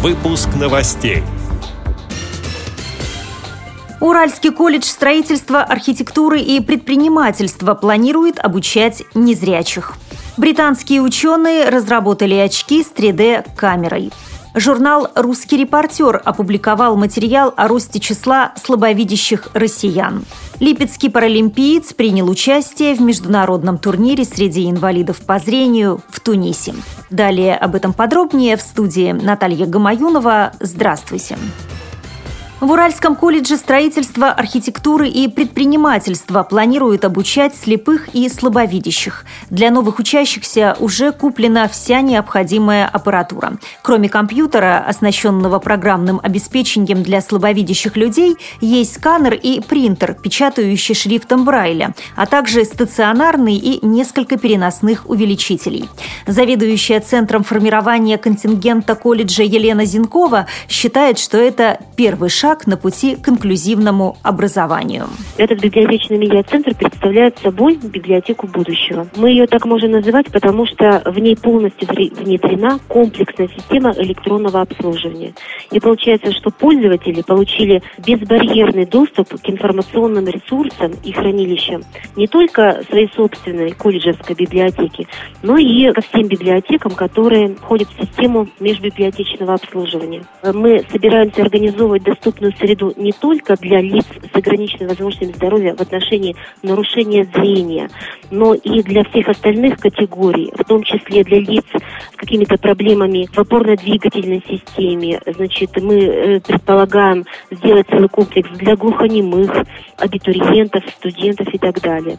Выпуск новостей. Уральский колледж строительства, архитектуры и предпринимательства планирует обучать незрячих. Британские ученые разработали очки с 3D-камерой. Журнал «Русский репортер» опубликовал материал о росте числа слабовидящих россиян. Липецкий паралимпиец принял участие в международном турнире среди инвалидов по зрению в Тунисе. Далее об этом подробнее в студии Наталья Гамаюнова. Здравствуйте. Здравствуйте. В Уральском колледже строительства, архитектуры и предпринимательства планируют обучать слепых и слабовидящих. Для новых учащихся уже куплена вся необходимая аппаратура. Кроме компьютера, оснащенного программным обеспечением для слабовидящих людей, есть сканер и принтер, печатающий шрифтом Брайля, а также стационарный и несколько переносных увеличителей. Заведующая Центром формирования контингента колледжа Елена Зинкова считает, что это первый шаг шаг на пути к инклюзивному образованию. Этот библиотечный медиацентр представляет собой библиотеку будущего. Мы ее так можем называть, потому что в ней полностью внедрена комплексная система электронного обслуживания. И получается, что пользователи получили безбарьерный доступ к информационным ресурсам и хранилищам не только своей собственной колледжевской библиотеки, но и ко всем библиотекам, которые входят в систему межбиблиотечного обслуживания. Мы собираемся организовывать доступ доступную среду не только для лиц с ограниченными возможностями здоровья в отношении нарушения зрения, но и для всех остальных категорий, в том числе для лиц с какими-то проблемами в опорно-двигательной системе. Значит, мы э, предполагаем сделать целый комплекс для глухонемых, абитуриентов, студентов и так далее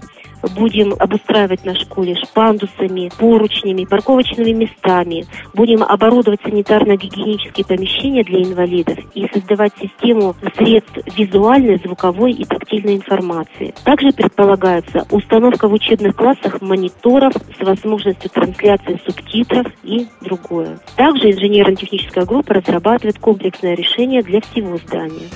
будем обустраивать наш колледж пандусами, поручнями, парковочными местами, будем оборудовать санитарно-гигиенические помещения для инвалидов и создавать систему средств визуальной, звуковой и тактильной информации. Также предполагается установка в учебных классах мониторов с возможностью трансляции субтитров и другое. Также инженерно-техническая группа разрабатывает комплексное решение для всего здания.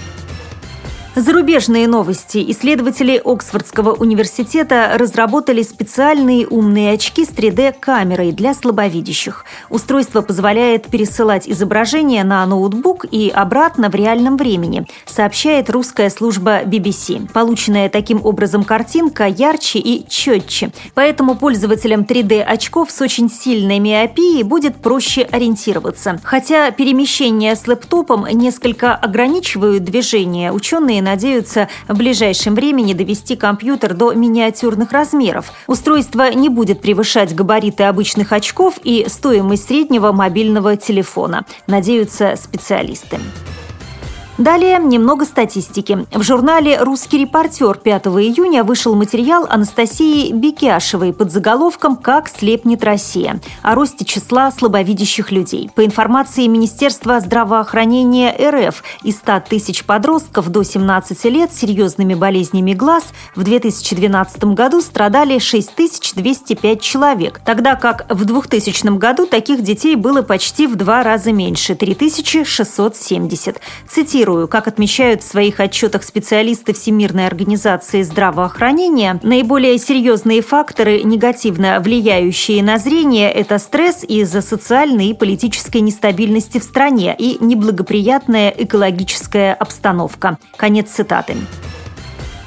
Зарубежные новости. Исследователи Оксфордского университета разработали специальные умные очки с 3D-камерой для слабовидящих. Устройство позволяет пересылать изображение на ноутбук и обратно в реальном времени, сообщает русская служба BBC. Полученная таким образом картинка ярче и четче. Поэтому пользователям 3D-очков с очень сильной миопией будет проще ориентироваться. Хотя перемещения с лэптопом несколько ограничивают движение, ученые надеются в ближайшем времени довести компьютер до миниатюрных размеров. Устройство не будет превышать габариты обычных очков и стоимость среднего мобильного телефона, надеются специалисты. Далее немного статистики. В журнале «Русский репортер» 5 июня вышел материал Анастасии Бекяшевой под заголовком «Как слепнет Россия» о росте числа слабовидящих людей. По информации Министерства здравоохранения РФ, из 100 тысяч подростков до 17 лет с серьезными болезнями глаз в 2012 году страдали 6205 человек, тогда как в 2000 году таких детей было почти в два раза меньше – 3670. Цитирую Цитирую, как отмечают в своих отчетах специалисты Всемирной организации здравоохранения, наиболее серьезные факторы, негативно влияющие на зрение, это стресс из-за социальной и политической нестабильности в стране и неблагоприятная экологическая обстановка. Конец цитаты.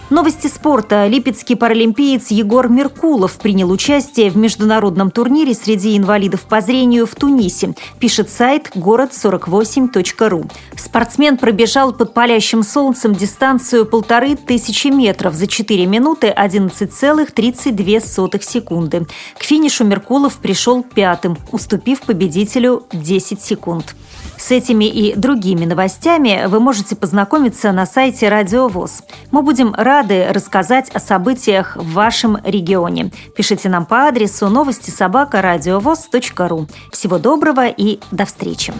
Новости спорта. Липецкий паралимпиец Егор Меркулов принял участие в международном турнире среди инвалидов по зрению в Тунисе, пишет сайт город48.ру. Спортсмен пробежал под палящим солнцем дистанцию полторы тысячи метров за 4 минуты 11,32 секунды. К финишу Меркулов пришел пятым, уступив победителю 10 секунд. С этими и другими новостями вы можете познакомиться на сайте Радио ВОЗ. Мы будем рады рассказать о событиях в вашем регионе. Пишите нам по адресу новости собака ру. Всего доброго и до встречи!